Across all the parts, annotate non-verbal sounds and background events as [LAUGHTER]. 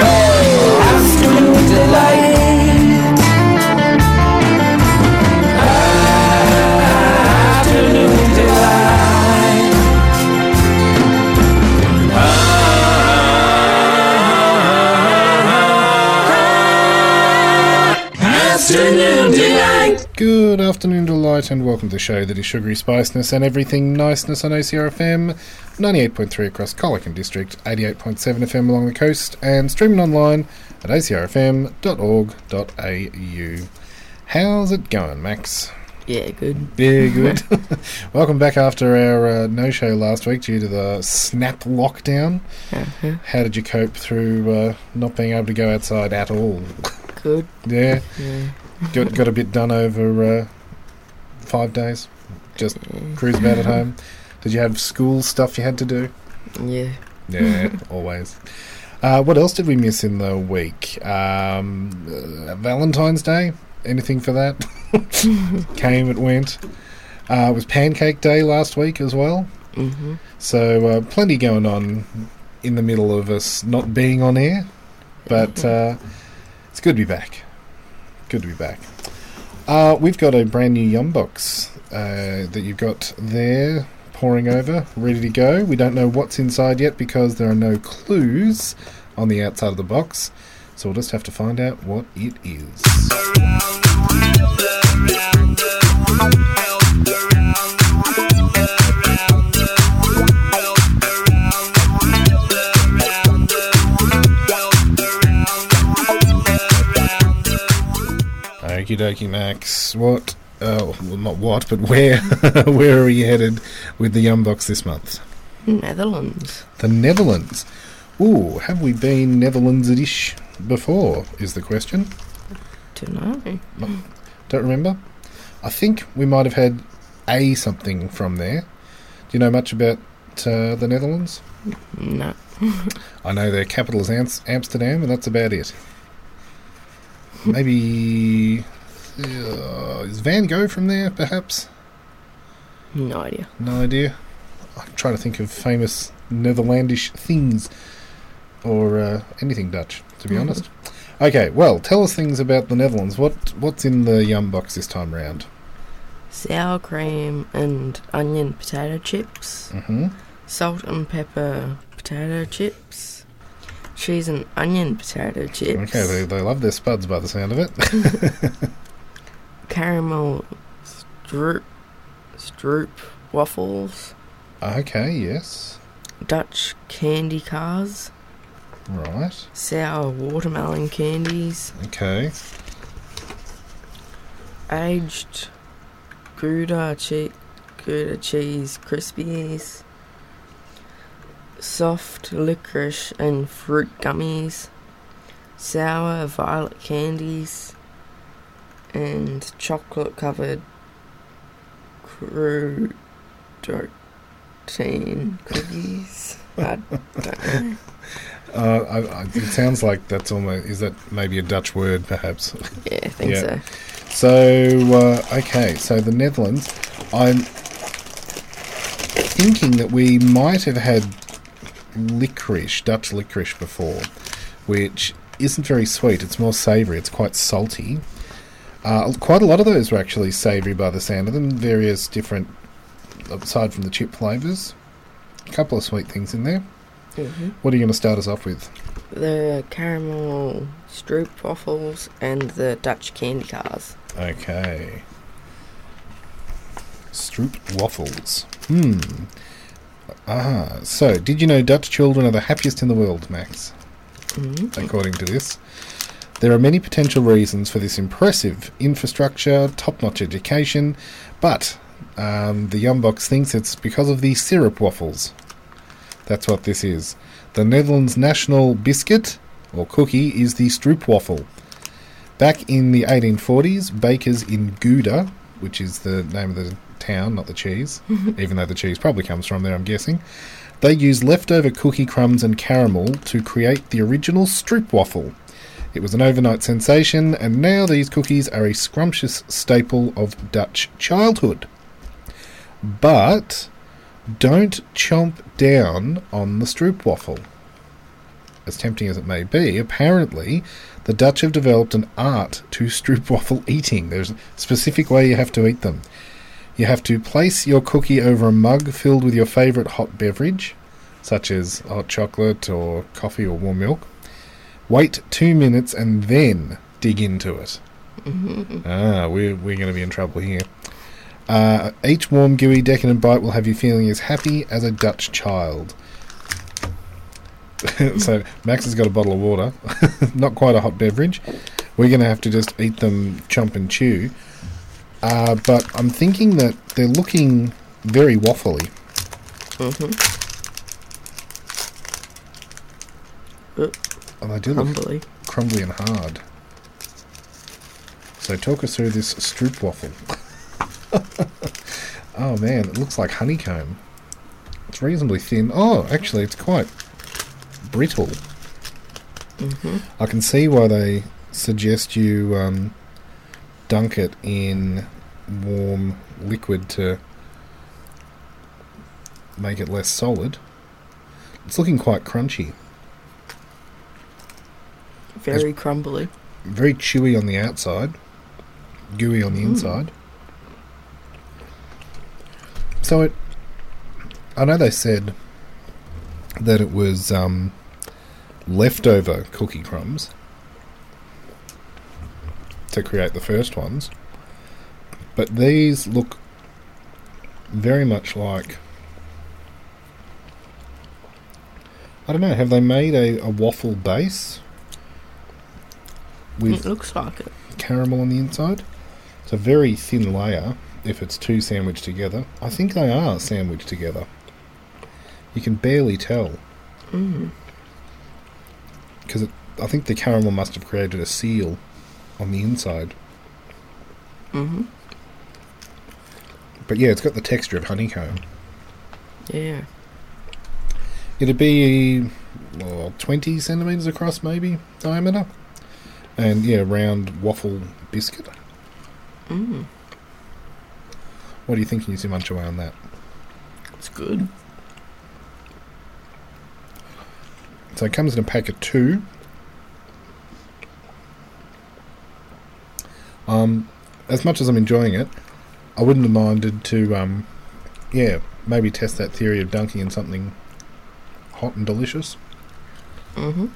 Afternoon delight. Afternoon delight. Good afternoon, delight, and welcome to the show that is sugary spiceness and everything niceness on OCRFM 98.3 across Colac and District, 88.7 FM along the coast, and streaming online at ocrfm.org.au. How's it going, Max? Yeah, good. Yeah, good. [LAUGHS] [LAUGHS] welcome back after our uh, no show last week due to the snap lockdown. Uh-huh. How did you cope through uh, not being able to go outside at all? [LAUGHS] Good. yeah. Yeah. got got a bit done over uh, five days. Just cruise about at home. Did you have school stuff you had to do? Yeah. Yeah, [LAUGHS] always. Uh, what else did we miss in the week? Um, uh, Valentine's Day. Anything for that? [LAUGHS] Came, it went. Uh, it was Pancake Day last week as well. Mm-hmm. So uh, plenty going on in the middle of us not being on air, but [LAUGHS] uh, it's good to be back. Good to be back. Uh, we've got a brand new Yum box uh, that you've got there pouring over, ready to go. We don't know what's inside yet because there are no clues on the outside of the box, so we'll just have to find out what it is. Okie dokie, Max. What? Oh, well, not what, but where? [LAUGHS] where are you headed with the Yum box this month? Netherlands. The Netherlands. Ooh, have we been Netherlands-ish before? Is the question. Don't know. Don't remember. I think we might have had a something from there. Do you know much about uh, the Netherlands? No. [LAUGHS] I know their capital is Amsterdam, and that's about it. Maybe uh, is Van Gogh from there? Perhaps. No idea. No idea. I'm trying to think of famous Netherlandish things or uh, anything Dutch, to be honest. Okay, well, tell us things about the Netherlands. What what's in the yum box this time round? Sour cream and onion potato chips. hmm Salt and pepper potato chips. Cheese and onion potato chips. Okay, they, they love their spuds by the sound of it. [LAUGHS] Caramel stroop, stroop waffles. okay, yes, Dutch candy cars. right. Sour watermelon candies. Okay, aged Gouda, che- Gouda cheese crispies, soft licorice and fruit gummies, sour violet candies, and chocolate covered croutine cookies. I don't know. [LAUGHS] uh, I, I, it sounds like that's almost is that maybe a Dutch word, perhaps. [LAUGHS] Yeah, I think Yeah. so. So, uh, okay, so the Netherlands. I'm thinking that we might have had licorice, Dutch licorice before, which isn't very sweet. It's more savoury. It's quite salty. Uh, quite a lot of those were actually savoury by the sound of them. Various different, aside from the chip flavours. A couple of sweet things in there. hmm What are you going to start us off with? The caramel stroop waffles and the Dutch candy cars. Okay. Stroop waffles. Hmm. Ah, so did you know Dutch children are the happiest in the world, Max? Mm-hmm. According to this. There are many potential reasons for this impressive infrastructure, top notch education, but um, the Yumbox thinks it's because of the syrup waffles. That's what this is. The Netherlands national biscuit, or cookie is the stroopwafel. Back in the 1840s, bakers in Gouda, which is the name of the town, not the cheese, [LAUGHS] even though the cheese probably comes from there, I'm guessing, they used leftover cookie crumbs and caramel to create the original stroopwafel. It was an overnight sensation, and now these cookies are a scrumptious staple of Dutch childhood. But don't chomp down on the stroopwafel. As tempting as it may be, apparently the Dutch have developed an art to [LAUGHS] stroopwafel eating. There's a specific way you have to eat them. You have to place your cookie over a mug filled with your favourite hot beverage, such as hot chocolate or coffee or warm milk. Wait two minutes and then dig into it. Ah, we're, we're going to be in trouble here. Uh, each warm, gooey, decadent bite will have you feeling as happy as a Dutch child. [LAUGHS] so Max has got a bottle of water, [LAUGHS] not quite a hot beverage. We're going to have to just eat them, chomp and chew. Uh, but I'm thinking that they're looking very waffly. Uh, Oh, they do look crumbly and hard. So talk us through this stroop waffle. [LAUGHS] oh man, it looks like honeycomb. It's reasonably thin. Oh, actually, it's quite brittle. Mhm. I can see why they suggest you um, dunk it in warm liquid to make it less solid. It's looking quite crunchy. Very crumbly. very chewy on the outside, gooey on the inside. So it, I know they said that it was um, leftover cookie crumbs to create the first ones, but these look very much like. I don't know. Have they made a, a waffle base with It looks like it. caramel on the inside. It's a very thin layer if it's two sandwiched together. I think they are sandwiched together. You can barely tell. Mm-hmm. Because I think the caramel must have created a seal on the inside. Mm-hmm. But yeah, it's got the texture of honeycomb. Yeah. It'd be well, 20 centimetres across, maybe, diameter. And yeah, round waffle biscuit. Mm. What do you think, you munch away on that? It's good. So it comes in a pack of two. Um, as much as I'm enjoying it, I wouldn't have minded to, um, yeah, maybe test that theory of dunking in something hot and delicious. Mm-hmm.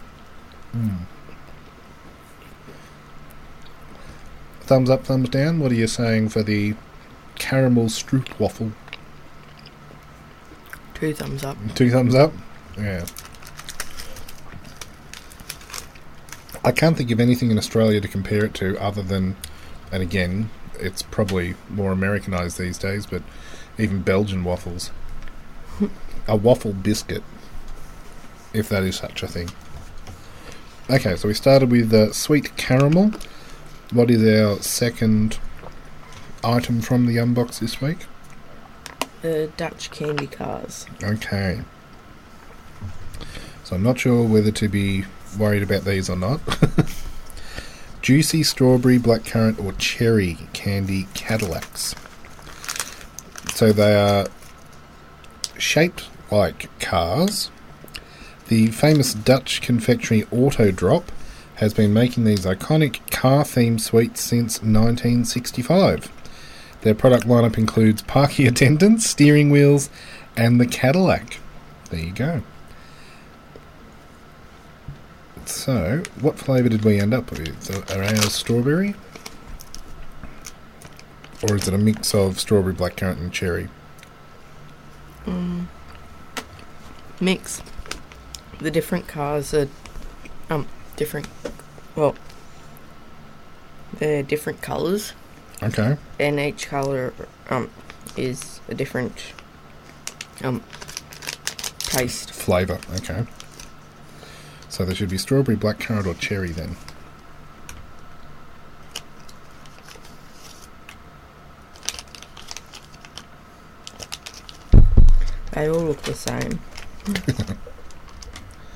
Thumbs up, thumbs down. What are you saying for the caramel stroop waffle? Two thumbs up. Two thumbs up. Yeah. I can't think of anything in Australia to compare it to other than, and again, it's probably more Americanized these days, but even Belgian waffles. a waffle biscuit, if that is such a thing. Okay, so we started with uh, sweet caramel. What is our second item from the unbox this week? The Dutch candy cars. Okay. So I'm not sure whether to be worried about these or not. [LAUGHS] Juicy strawberry, blackcurrant, or cherry candy Cadillacs. So they are shaped like cars. The famous Dutch confectionery Auto Drop has been making these iconic car themed sweets since 1965. Their product lineup includes parking [LAUGHS] attendants, steering wheels, and the Cadillac. There you go. So, what flavour did we end up with? Are ours strawberry? Or is it a mix of strawberry, blackcurrant, and cherry? Mix. The different cars are um different. Well, they're different colours, Okay. and each colour um is a different um taste. Flavour, okay. So there should be strawberry, blackcurrant, or cherry then. They all look the same. [LAUGHS]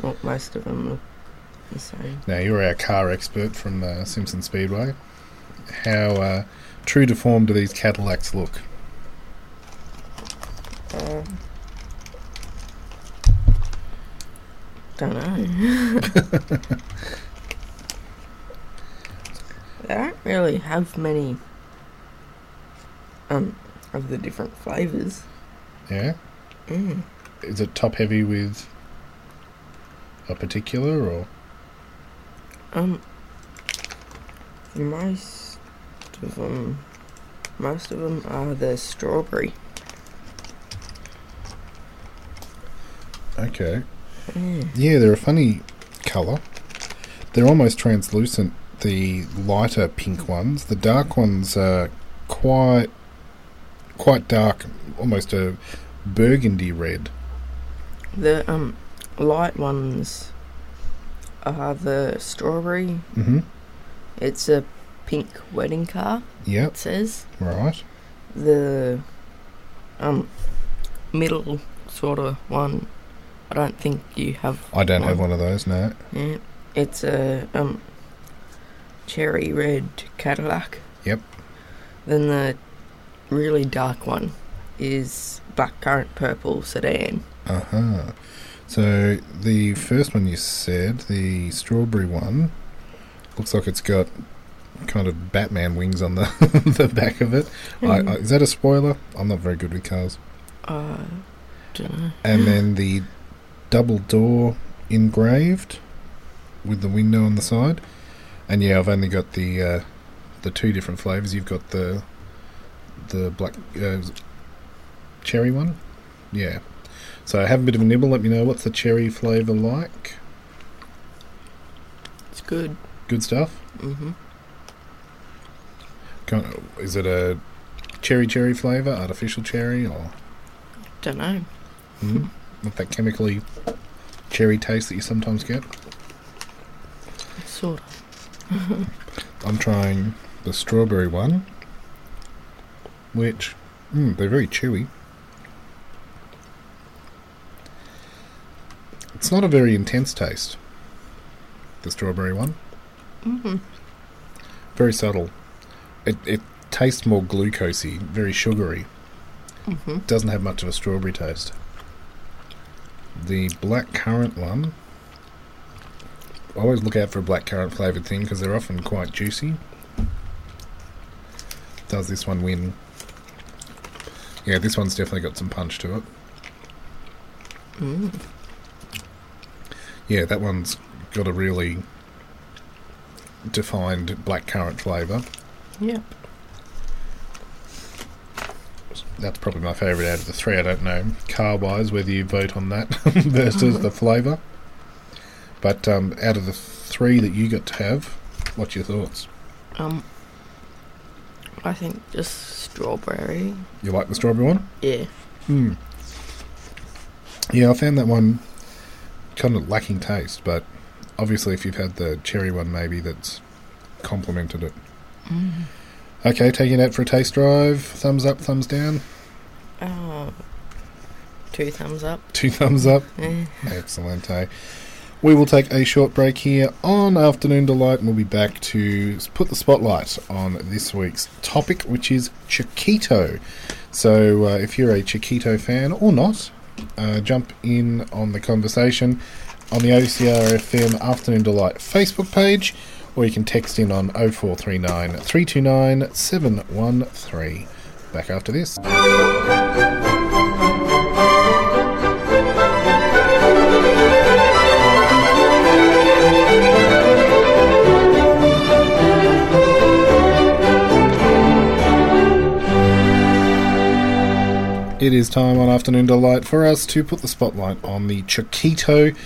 well, most of them look the same. Now you're our car expert from uh, Simpson Speedway. How uh, true to form do these Cadillacs look? Uh, don't know. [LAUGHS] they don't really have many um of the different flavors. Yeah. Mm. Is it top heavy with a particular or? Um, most of them, most of them are the strawberry. Okay. Mm. Yeah, they're a funny colour. They're almost translucent. The lighter pink ones, the dark ones are quite, quite dark, almost a burgundy red. The um light ones are the strawberry. Mm-hmm. It's a pink wedding car. Yep. It says Right. the um middle sort of one. I don't think you have. I don't have one of those. No. Yeah, it's a um cherry red Cadillac. Yep. Then the really dark one is blackcurrant purple sedan. Uh huh. So the first one you said, the strawberry one, looks like it's got kind of Batman wings on the [LAUGHS] the back of it. I, I, is that a spoiler? I'm not very good with cars. Uh, don't know. And then the double door engraved with the window on the side. And yeah, I've only got the uh, the two different flavors. You've got the the black uh, cherry one. Yeah. So have a bit of a nibble. Let me know what's the cherry flavor like. It's good. Good stuff. hmm of- Is it a cherry cherry flavor, artificial cherry, or Don't know. mm, with that chemically cherry taste that you sometimes get? Sort of. [LAUGHS] I'm trying the strawberry one, which mm, they're very chewy. It's not a very intense taste. The strawberry one, Mm-hmm. very subtle. It it tastes more glucosey, very sugary. Mm-hmm. Doesn't have much of a strawberry taste. The black currant one. Always look out for a black currant flavoured thing because they're often quite juicy. Does this one win? Yeah, this one's definitely got some punch to it. Mm. Yeah, that one's got a really defined black currant flavour. Yeah. That's probably my favourite out of the three. I don't know car wise whether you vote on that [LAUGHS] versus the flavour. But um, out of the three that you got to have, what's your thoughts? Um. I think just strawberry. You like the strawberry one? Yeah. Hmm. Yeah, I found that one kind of lacking taste, but obviously, if you've had the cherry one, maybe that's complemented it. Mm. Okay, taking it out for a taste drive. Thumbs up, thumbs down. Oh. Two thumbs up. Two thumbs up. [LAUGHS] Eh. Excellent. Eh? We will take a short break here on Afternoon Delight and we'll be back to put the spotlight on this week's topic, which is Chokito. So, uh, if you're a Chokito fan or not, uh, jump in on the conversation on the OCR FM Afternoon Delight Facebook page, or you can text in on 0439 329 713. Back after this. It is time on Afternoon Delight for us to put the spotlight on the Chokito,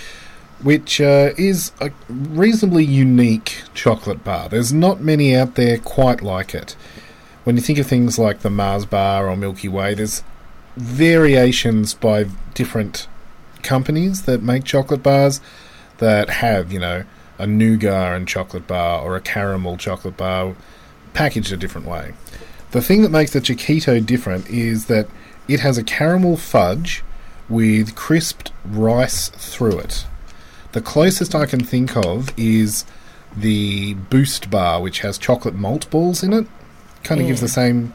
which uh, is a reasonably unique chocolate bar. There's not many out there quite like it. When you think of things like the Mars bar or Milky Way, there's variations by different companies that make chocolate bars. that have, you know, a nougat and chocolate bar or a caramel chocolate bar packaged a different way. The thing that makes the Chokito different is that it has a caramel fudge with crisped rice through it. The closest I can think of is the Boost bar, which has chocolate malt balls in it. Kind of gives the same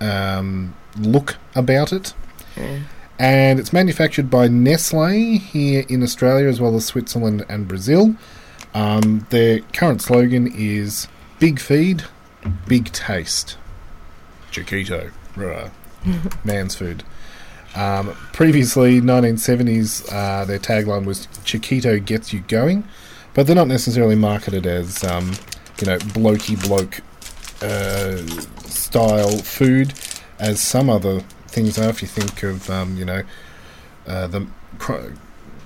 um, look about it. Yeah. And it's manufactured by Nestle here in Australia as well as Switzerland and Brazil. Um, their current slogan is Big Feed, Big Taste. Chokito. Rah. [LAUGHS] Man's food. Um, previously, 1970s, uh, their tagline was Chokito gets you going, but they're not necessarily marketed as, um, you know, blokey bloke uh, style food, as some other things are. If you think of, um, you know, uh, the cr-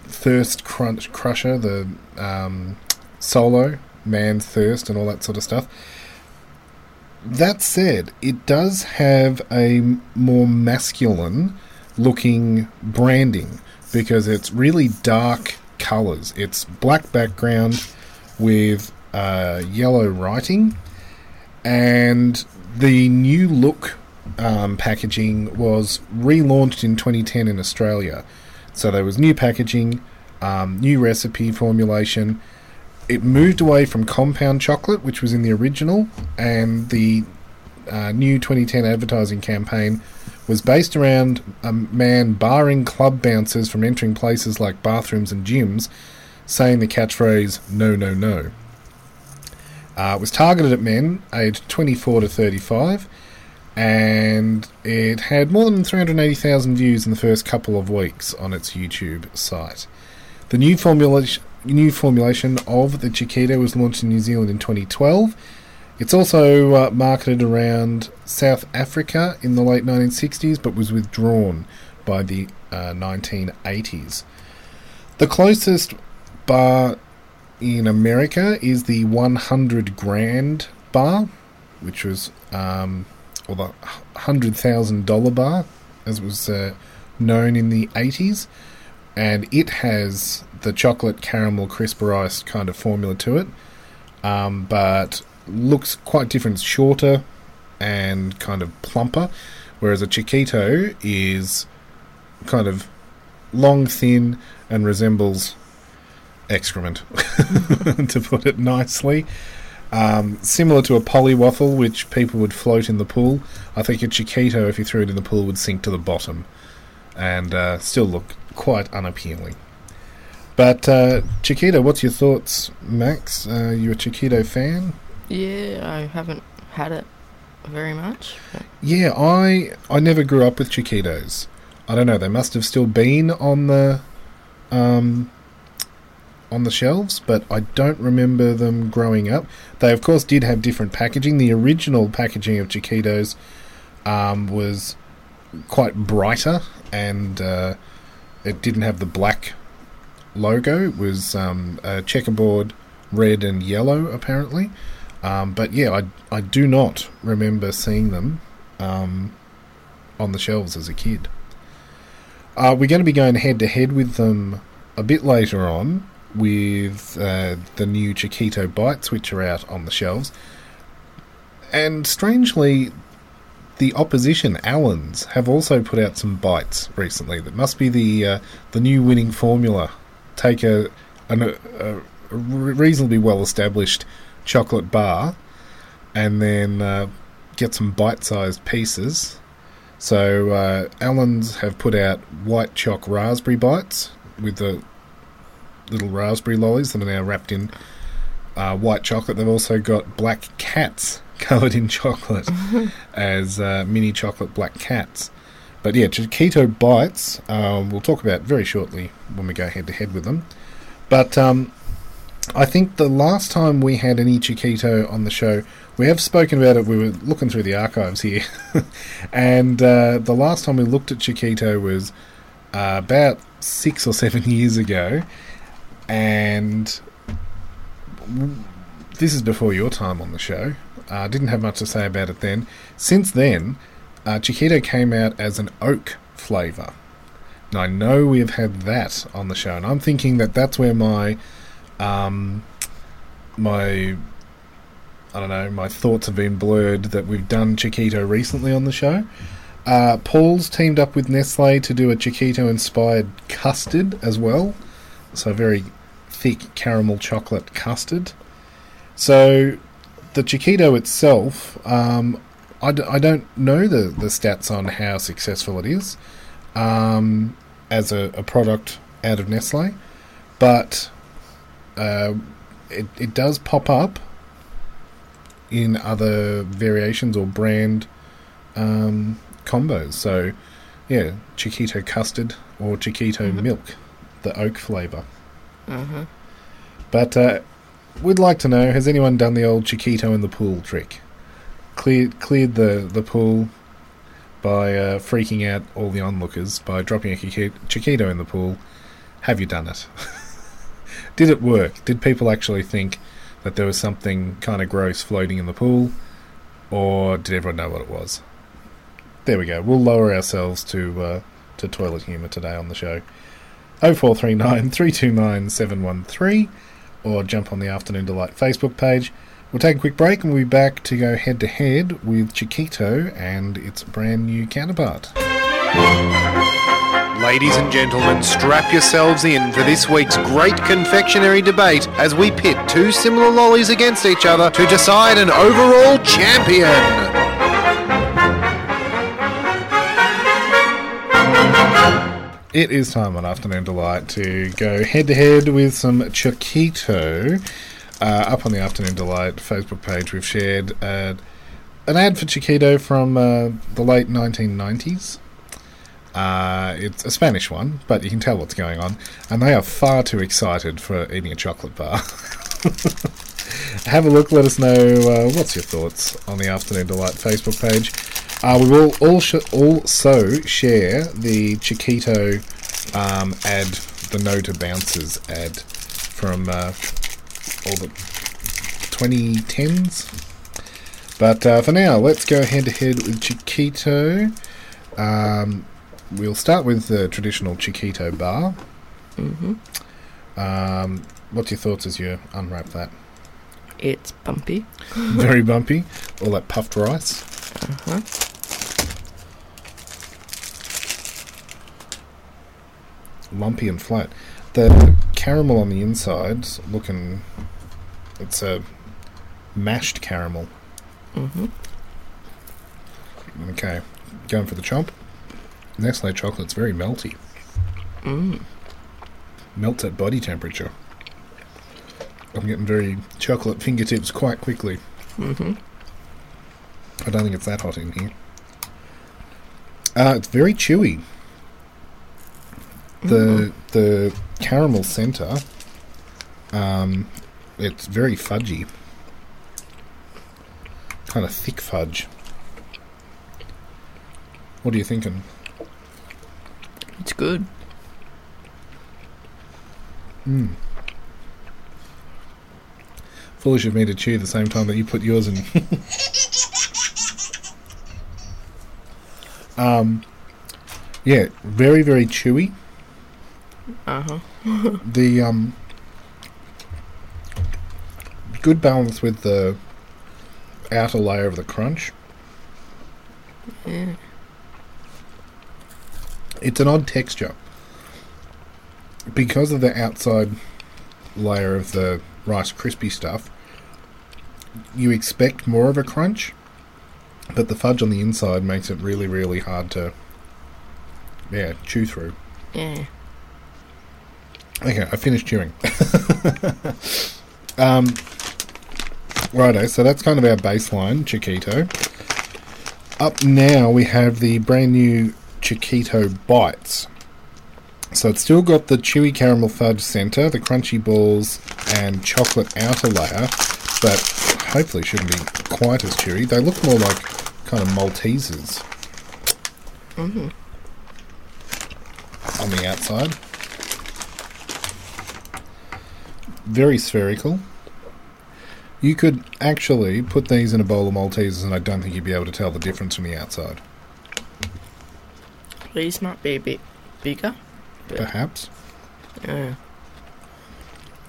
Thirst Crunch Crusher, the um, Solo, Man Thirst, and all that sort of stuff. That said, it does have a more masculine looking branding because it's really dark colours. It's black background with uh, yellow writing, and the new look um, packaging was relaunched in 2010 in Australia. So there was new packaging, um, new recipe formulation. It moved away from compound chocolate, which was in the original, and the uh, new 2010 advertising campaign was based around a man barring club bouncers from entering places like bathrooms and gyms, saying the catchphrase "No, no, no." Uh, it was targeted at men aged 24 to 35, and it had more than 380,000 views in the first couple of weeks on its YouTube site. The new formulation, new formulation of the Chokito was launched in New Zealand in 2012. It's also uh, marketed around South Africa in the late 1960s, but was withdrawn by the uh, 1980s. The closest bar in America is the 100 Grand bar, which was, um, or the $100,000 bar, as it was uh, known in the 80s. And it has the chocolate caramel crisper ice kind of formula to it, um, but looks quite different. Shorter and kind of plumper, whereas a Chokito is kind of long, thin, and resembles excrement, [LAUGHS] to put it nicely. Um, similar to a polywaffle, which people would float in the pool. I think a Chokito, if you threw it in the pool, would sink to the bottom and uh, still look quite unappealing. But uh, Chokito, what's your thoughts, Max? Uh, you a Chokito fan? Yeah, I haven't had it very much. but- Yeah, I I never grew up with Chokitos. I don't know. They must have still been on the um, on the shelves, but I don't remember them growing up. They of course did have different packaging. The original packaging of Chokitos um, was quite brighter, and uh, it didn't have the black logo. Was um, a checkerboard red and yellow, apparently. Um, but yeah, I I do not remember seeing them um, on the shelves as a kid. Uh, we're going to be going head to head with them a bit later on with uh, the new Chokito Bites, which are out on the shelves. And strangely, the opposition, Allen's, have also put out some bites recently. That must be the uh, the new winning formula. Take a, an, a, a reasonably well established chocolate bar and then uh, get some bite sized pieces. So, uh, Allen's have put out white choc raspberry bites with the little raspberry lollies that are now wrapped in uh, white chocolate. They've also got black cats [LAUGHS] covered in chocolate [LAUGHS] as uh, mini chocolate black cats. But yeah, Chokito bites, um, we'll talk about very shortly when we go head to head with them. But um, I think the last time we had any Chokito on the show, we have spoken about it. We were looking through the archives here, [LAUGHS] and uh, the last time we looked at Chokito was uh, about six or seven [LAUGHS] years ago, and this is before your time on the show. Uh, didn't have much to say about it then. Since then, uh, Chokito came out as an oak flavour. Now I know we have had that on the show, and I'm thinking that that's where my Um, my I don't know, my thoughts have been blurred that we've done Chokito recently on the show. Uh, Paul's teamed up with Nestle to do a Chokito inspired custard as well. So, very thick caramel chocolate custard. So, the Chokito itself, um, I, d- I don't know the, the stats on how successful it is um, as a, a product out of Nestle, but uh, it, it does pop up in other variations or brand um, combos. So, yeah, Chokito custard or Chokito milk, the oak flavour. Uh-huh. But uh, we'd like to know: Has anyone done the old Chokito in the pool trick? Cleared cleared the the pool by uh, freaking out all the onlookers by dropping a Chokito in the pool. Have you done it? [LAUGHS] Did it work? Did people actually think that there was something kind of gross floating in the pool, or did everyone know what it was? There we go. We'll lower ourselves to uh, to toilet humour today on the show. 0439 329 713 or jump on the Afternoon Delight Facebook page. We'll take a quick break and we'll be back to go head to head with Chokito and its brand new counterpart. Ladies and gentlemen, strap yourselves in for this week's great confectionery debate as we pit two similar lollies against each other to decide an overall champion. It is time on Afternoon Delight to go head to head with some Chokito. Uh, up on the Afternoon Delight Facebook page, we've shared uh, an ad for Chokito from uh, the late 1990s. Uh, it's a Spanish one, but you can tell what's going on. And they are far too excited for eating a chocolate bar. [LAUGHS] Have a look, let us know uh, what's your thoughts on the Afternoon Delight Facebook page. Uh, we will all sh- also share the Chokito um, ad, the No to Bouncers ad from all the 2010s. But uh, for now, let's go head to head with Chokito. Um, we'll start with the traditional Chokito bar. Mm-hmm. Um, what's your thoughts as you unwrap that? It's bumpy. [LAUGHS] [LAUGHS] Very bumpy. All that puffed rice. Uh-huh. lumpy and flat. The caramel on the inside's looking. It's a mashed caramel. Mm-hmm. Okay, going for the chomp. Nestle chocolate's very melty. Mm. Melts at body temperature. I'm getting very chocolate fingertips quite quickly. Mm-hmm. I don't think it's that hot in here. Uh, it's very chewy. The the caramel center, um, it's very fudgy, kind of thick fudge. What are you thinking? It's good. Mm. Foolish of me to chew the same time that you put yours in. [LAUGHS] um, yeah, very very chewy. Uh-huh. the um good balance with the outer layer of the crunch. It's an odd texture because of the outside layer of the rice crispy stuff. You expect more of a crunch, but the fudge on the inside makes it really, really hard to, yeah, chew through. Yeah. Okay, I finished chewing. [LAUGHS] um, righto, so that's kind of our baseline, Chokito. Up now we have the brand new Chokito Bites. So it's still got the chewy caramel fudge centre, the crunchy balls, and chocolate outer layer, but hopefully shouldn't be quite as chewy. They look more like kind of Maltesers Mm-hmm. on the outside. Very spherical. You could actually put these in a bowl of Maltesers, and I don't think you'd be able to tell the difference from the outside. These might be a bit bigger. Perhaps. Yeah.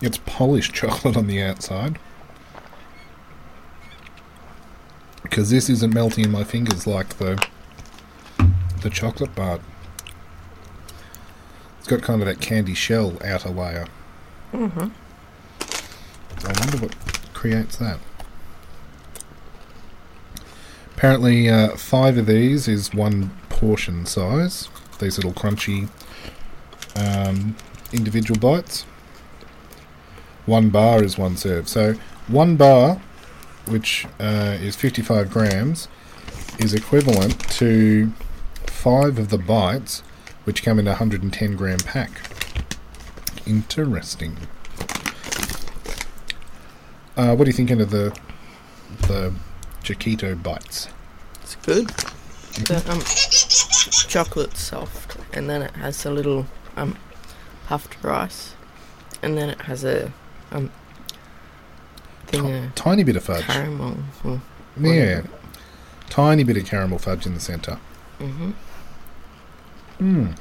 It's polished chocolate on the outside. Because this isn't melting in my fingers like the the chocolate bar. It's got kind of that candy shell outer layer. Mm-hmm. I wonder what creates that. Apparently, uh, five of these is one portion size. These little crunchy um, individual bites. One bar is one serve. So, one bar, which uh, is 55 grams, is equivalent to five of the bites, which come in a 110 gram pack. Interesting. Uh, what are you thinking of the the Chokito bites? It's good. The um, chocolate soft, and then it has a little um, puffed rice, and then it has a um thing Tiny bit of fudge. caramel. Yeah. Tiny bit of caramel fudge in the centre. hmm Mm.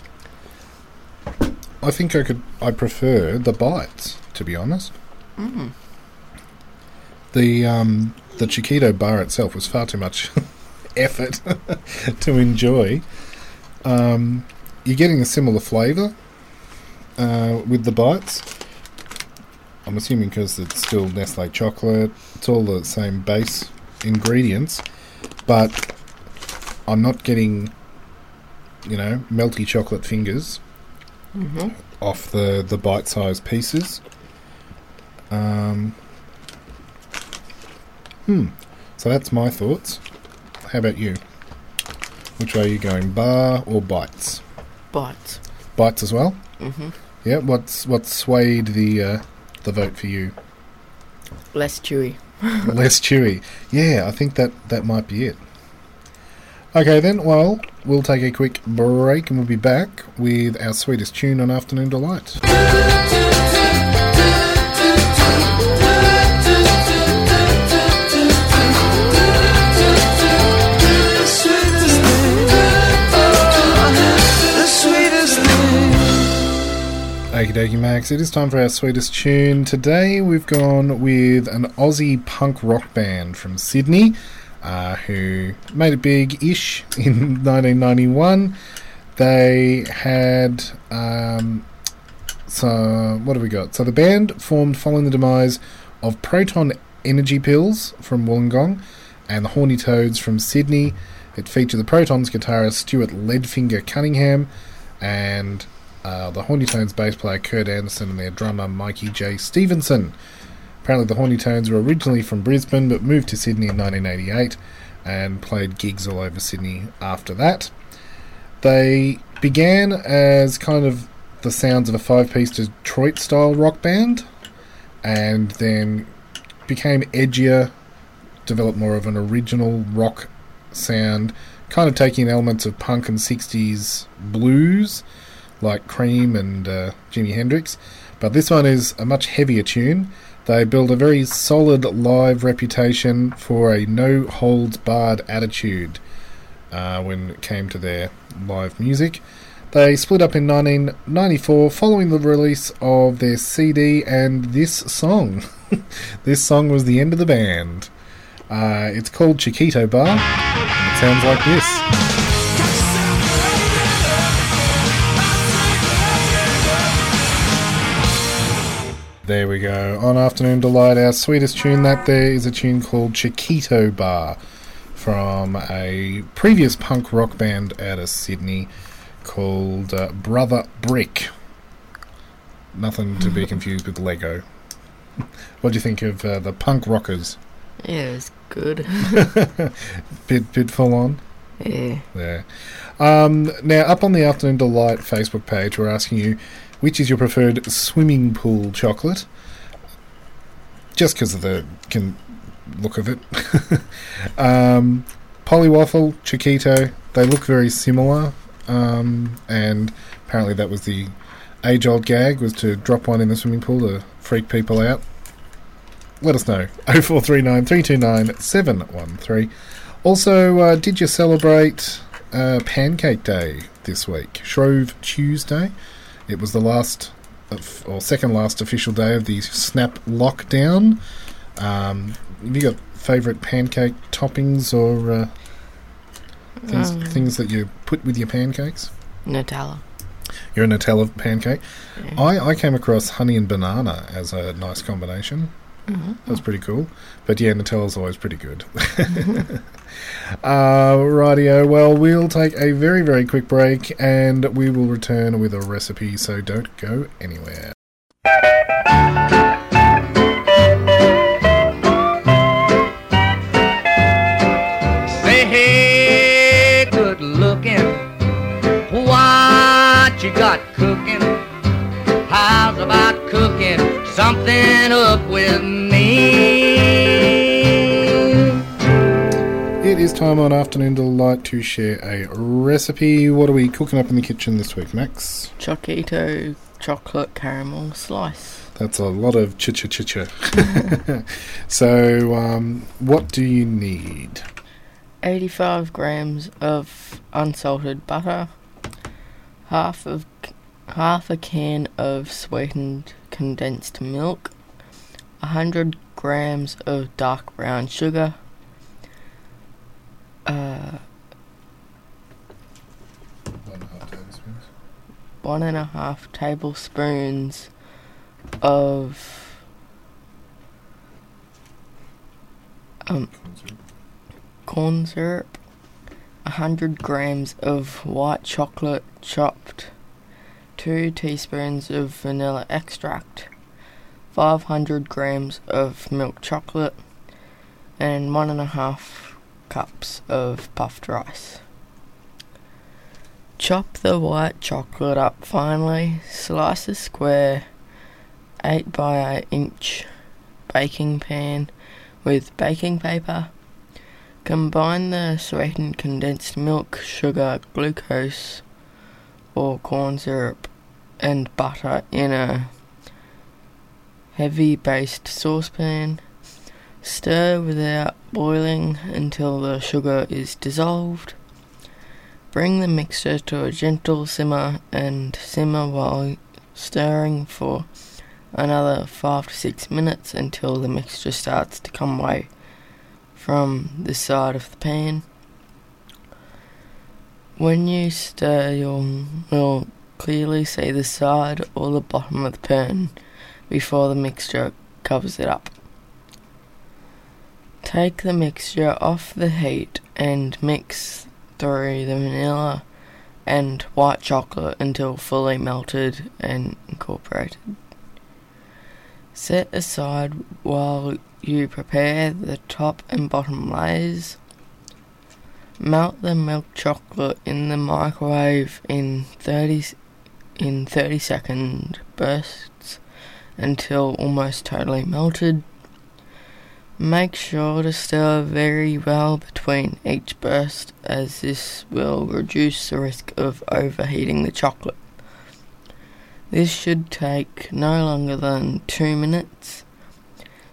I think I could. I prefer the bites, to be honest. Mm. The um, the Chokito bar itself was far too much [LAUGHS] effort [LAUGHS] to enjoy. Um, you're getting a similar flavour uh, with the bites. I'm assuming because it's still Nestle chocolate. It's all the same base ingredients, but I'm not getting, you know, melty chocolate fingers hmm off the the bite-sized pieces. Um, hmm. So that's my thoughts. How about you? Which way are you going, bar or bites? Bites. Bites as well. hmm Yeah. What's what swayed the uh, the vote for you? Less chewy. [LAUGHS] Less chewy. Yeah, I think that that might be it. Okay then. Well, we'll take a quick break and we'll be back with our sweetest tune on Afternoon Delight. Okie dokie, Max. It is time for our sweetest tune. Today we've gone with an Aussie punk rock band from Sydney uh, who made it big ish [LAUGHS] in 1991. They had. Um, so, what have we got? So, the band formed following the demise of Proton Energy Pills from Wollongong and the Horny Toads from Sydney. It featured the Protons guitarist Stuart Leadfinger Cunningham and uh, the Horny Tones bass player Kurt Anderson and their drummer Mikey J. Stevenson. Apparently, the Horny Tones were originally from Brisbane but moved to Sydney in 1988 and played gigs all over Sydney after that. They began as kind of the sounds of a five piece Detroit style rock band and then became edgier, developed more of an original rock sound, kind of taking elements of punk and 60s blues like Cream and uh, Jimi Hendrix. But this one is a much heavier tune. They build a very solid live reputation for a no holds barred attitude uh, when it came to their live music. They split up in 1994 following the release of their CD and this song. [LAUGHS] this song was the end of the band. Uh, it's called Chokito Bar, it sounds like this. We go. On Afternoon Delight, our sweetest tune that there is a tune called Chokito Bar from a previous punk rock band out of Sydney called uh, Brother Brick. Nothing to be [LAUGHS] confused with Lego. What do you think of uh, the punk rockers? Yeah, it's good. [LAUGHS] Bit bit full on. yeah. there. Um, now, up on the Afternoon Delight Facebook page, we're asking you which is your preferred swimming pool chocolate. Just because of the can look of it. [LAUGHS] um, Polywaffle, Chokito, they look very similar. Um, and apparently, that was the age old gag was to drop one in the swimming pool to freak people out. Let us know. [LAUGHS] 0439 329 713. Also, uh, did you celebrate uh, Pancake Day this week? Shrove Tuesday. It was the last or second last official day of the snap lockdown. Um, have you got favourite pancake toppings or uh, things, Um, things that you put with your pancakes? Nutella. You're a Nutella pancake. Yeah. I, I came across honey and banana as a nice combination. Mhm. That was pretty cool. But yeah, Nutella's always pretty good. [LAUGHS] uh, rightio. Well, we'll take a very, very quick break and we will return with a recipe, so don't go anywhere. Something up with me? It is time on Afternoon Delight to share a recipe. What are we cooking up in the kitchen this week, Max? Chokito chocolate caramel slice. That's a lot of ch ch ch ch. So, um, what do you need? 85 grams of unsalted butter, half of half a can of sweetened condensed milk, 100 grams of dark brown sugar, uh, one and a half tablespoons of um, corn syrup, 100 grams of white chocolate chopped, 2 teaspoons of vanilla extract, 500 grams of milk chocolate, and 1.5 cups of puffed rice. Chop the white chocolate up finely, slice a square 8 by 8 inch baking pan with baking paper. Combine the sweetened condensed milk, sugar, glucose, or corn syrup, and butter in a heavy based saucepan. Stir without boiling until the sugar is dissolved. Bring the mixture to a gentle simmer and simmer while stirring for another 5 to 6 minutes until the mixture starts to come away from the side of the pan. When you stir, you'll, you'll clearly see the side or the bottom of the pan before the mixture covers it up. Take the mixture off the heat and mix through the vanilla and white chocolate until fully melted and incorporated. Set aside while you prepare the top and bottom layers. Melt the milk chocolate in the microwave in 30 s- in 30 second bursts until almost totally melted. Make sure to stir very well between each burst as this will reduce the risk of overheating the chocolate. This should take no longer than 2 minutes.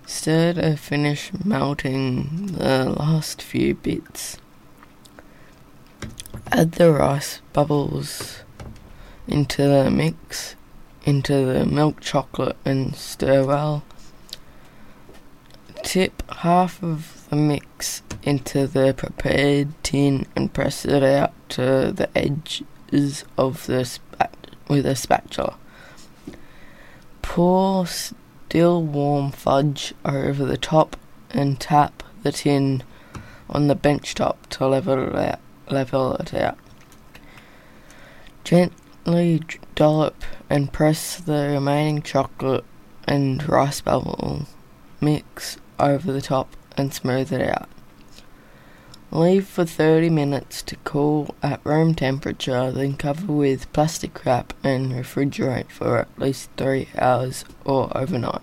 Stir to finish melting the last few bits. Add the rice bubbles into the mix, into the milk chocolate and stir well. Tip half of the mix into the prepared tin and press it out to the edges of the spat with a spatula. Pour still warm fudge over the top and tap the tin on the bench top to level it out. Level it out. Gently d- dollop and press the remaining chocolate and rice bubble mix over the top and smooth it out. Leave for 30 minutes to cool at room temperature, then cover with plastic wrap and refrigerate for at least 3 hours or overnight.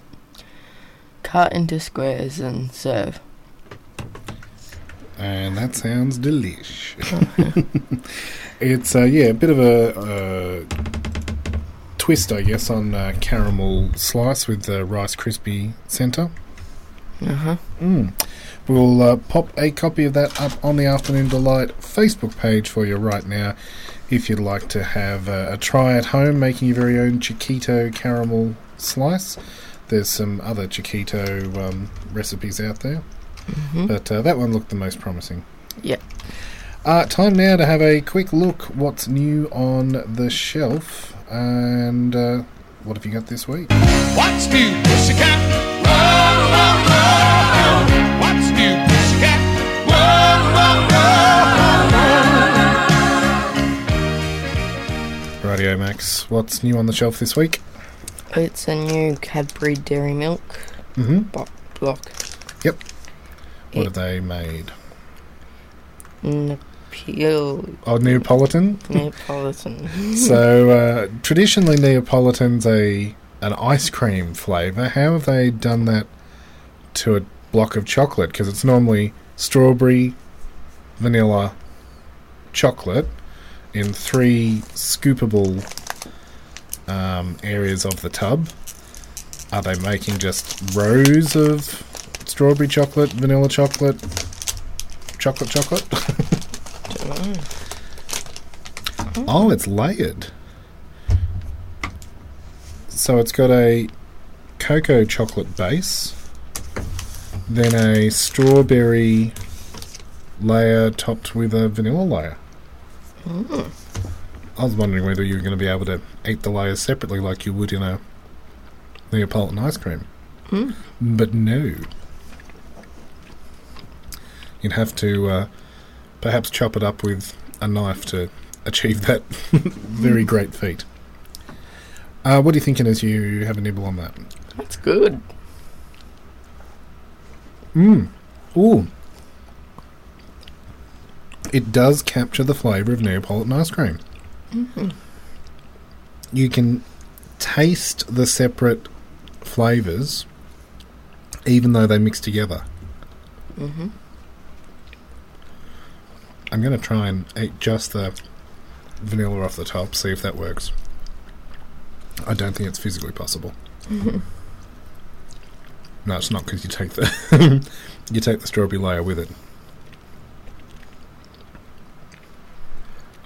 Cut into squares and serve. And that sounds delish. [LAUGHS] [LAUGHS] it's uh, yeah, a bit of a uh, twist, I guess, on uh, caramel slice with the Rice Krispie centre. Uh huh. Mm. We'll uh, pop a copy of that up on the Afternoon Delight Facebook page for you right now. if you'd like to have a, a try at home making your very own Chokito caramel slice, there's some other Chokito um, recipes out there. But uh, that one looked the most promising. Yep. Uh, time now to have a quick look what's new on the shelf. And uh, what have you got this week? What's new, pussycat? Run, run, run. What's new, pussycat? Run, run, run. Radio Max, what's new on the shelf this week? It's a new Cadbury Dairy Milk Mm-hmm. bo- block. Yep. What have they made? Nepil Oh, Neapolitan. Neapolitan. [LAUGHS] so uh, traditionally, Neapolitan's a an ice cream flavour. How have they done that to a block of chocolate? Because it's normally strawberry, vanilla, chocolate in three scoopable um, areas of the tub. Are they making just rows of strawberry chocolate, vanilla chocolate, chocolate chocolate? Oh, it's layered. So it's got a cocoa chocolate base, then a strawberry layer topped with a vanilla layer. Hmm. I was wondering whether you were going to be able to eat the layers separately like you would in a Neapolitan ice cream. Hmm. But no. You'd have to uh, perhaps chop it up with a knife to achieve that [LAUGHS] very great feat. Uh, what are you thinking as you have a nibble on that? That's good. Mmm. Ooh. It does capture the flavour of Neapolitan ice cream. Mhm. You can taste the separate flavours, even though they mix together. hmm I'm going to try and eat just the vanilla off the top, see if that works. I don't think it's physically possible. [LAUGHS] no, it's not because you take the [LAUGHS] you take the strawberry layer with it.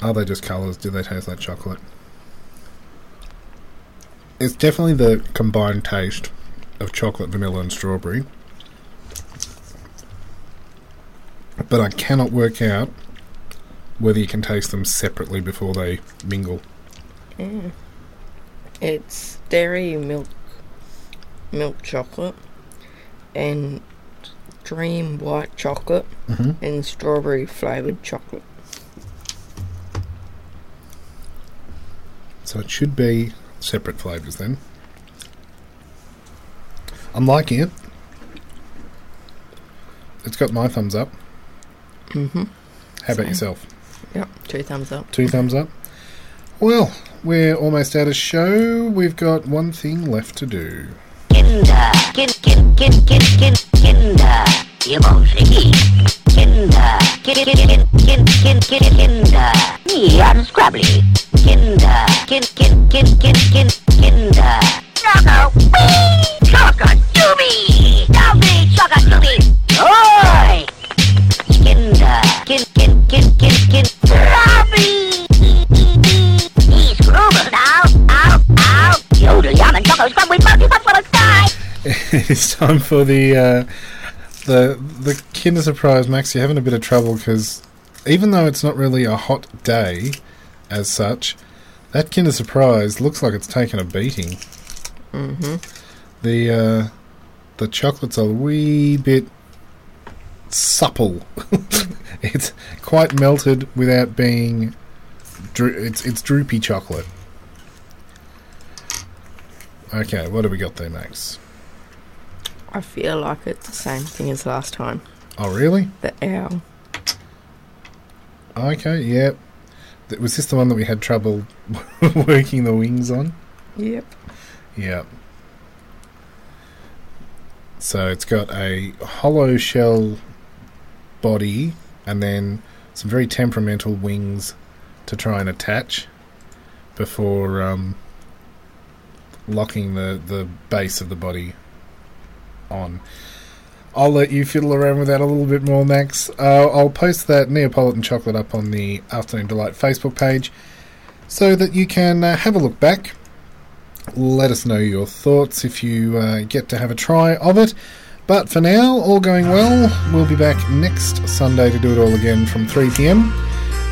Are they just colours? Do they taste like chocolate? It's definitely the combined taste of chocolate, vanilla, and strawberry. But I cannot work out whether you can taste them separately before they mingle. Yeah. It's dairy milk, milk chocolate, and dream white chocolate, Mhm. and strawberry flavored chocolate. So it should be separate flavours then. I'm liking it. It's got my thumbs up. Mm-hmm. How about Same. yourself? Yep. Two thumbs up. Two thumbs up. Well, we're almost out of show. We've got one thing left to do. Kinder, kin, kin, kin, kin, kin, Kinder, ihr Bolschewiki. Kinder, kin, kin, kin, kin, kin, kin, Kinder, me unscrabbly. Kinder, kin, kin, kin, kin, kin, Kinder. Choco, wee, choco, doobie, doobie, choco, doobie, [LAUGHS] it's time for the uh, the the Kinder Surprise, Max. You're having a bit of trouble because even though it's not really a hot day as such, that Kinder Surprise looks like it's taken a beating. Mm-hmm. The uh, the chocolate's a wee bit supple. [LAUGHS] [LAUGHS] it's quite melted without being. Dro- it's it's droopy chocolate. Okay, what have we got there, Max? I feel like it's the same thing as last time. Oh, really? The owl. Okay, yeah. Was this the one that we had trouble [LAUGHS] working the wings on? Yep. Yeah. So it's got a hollow shell body and then some very temperamental wings to try and attach before um, locking the, the base of the body on. I'll let you fiddle around with that a little bit more, Max. Uh, I'll post that Neapolitan chocolate up on the Afternoon Delight Facebook page so that you can uh, have a look back. Let us know your thoughts if you uh, get to have a try of it. But for now, all going well, we'll be back next Sunday to do it all again from 3 pm.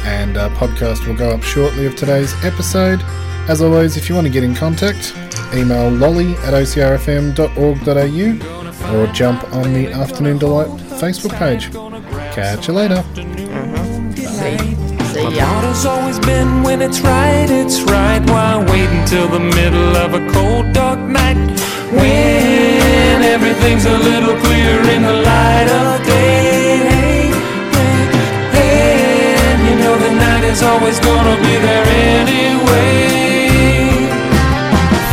And our podcast will go up shortly of today's episode. As always, if you want to get in contact, email lolly at ocrfm.org.au or jump on the Afternoon Delight Facebook page. Catch you later. Mm-hmm. See, see. Motto's always been when it's right, it's right. Why wait until the middle of a cold, dark night? When everything's a little clearer in the light of day. And you know the night is always gonna be there anyway.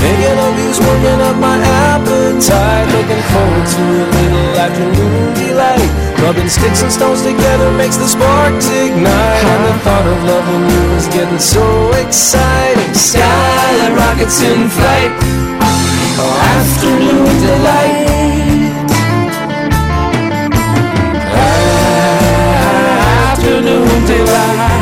Thinking of you's working up my appetite. Looking forward to a little afternoon delight. Rubbing sticks and stones together makes the sparks ignite. And the thought of loving you is getting so exciting. Sky rockets in flight. Afternoon delight. Afternoon delight.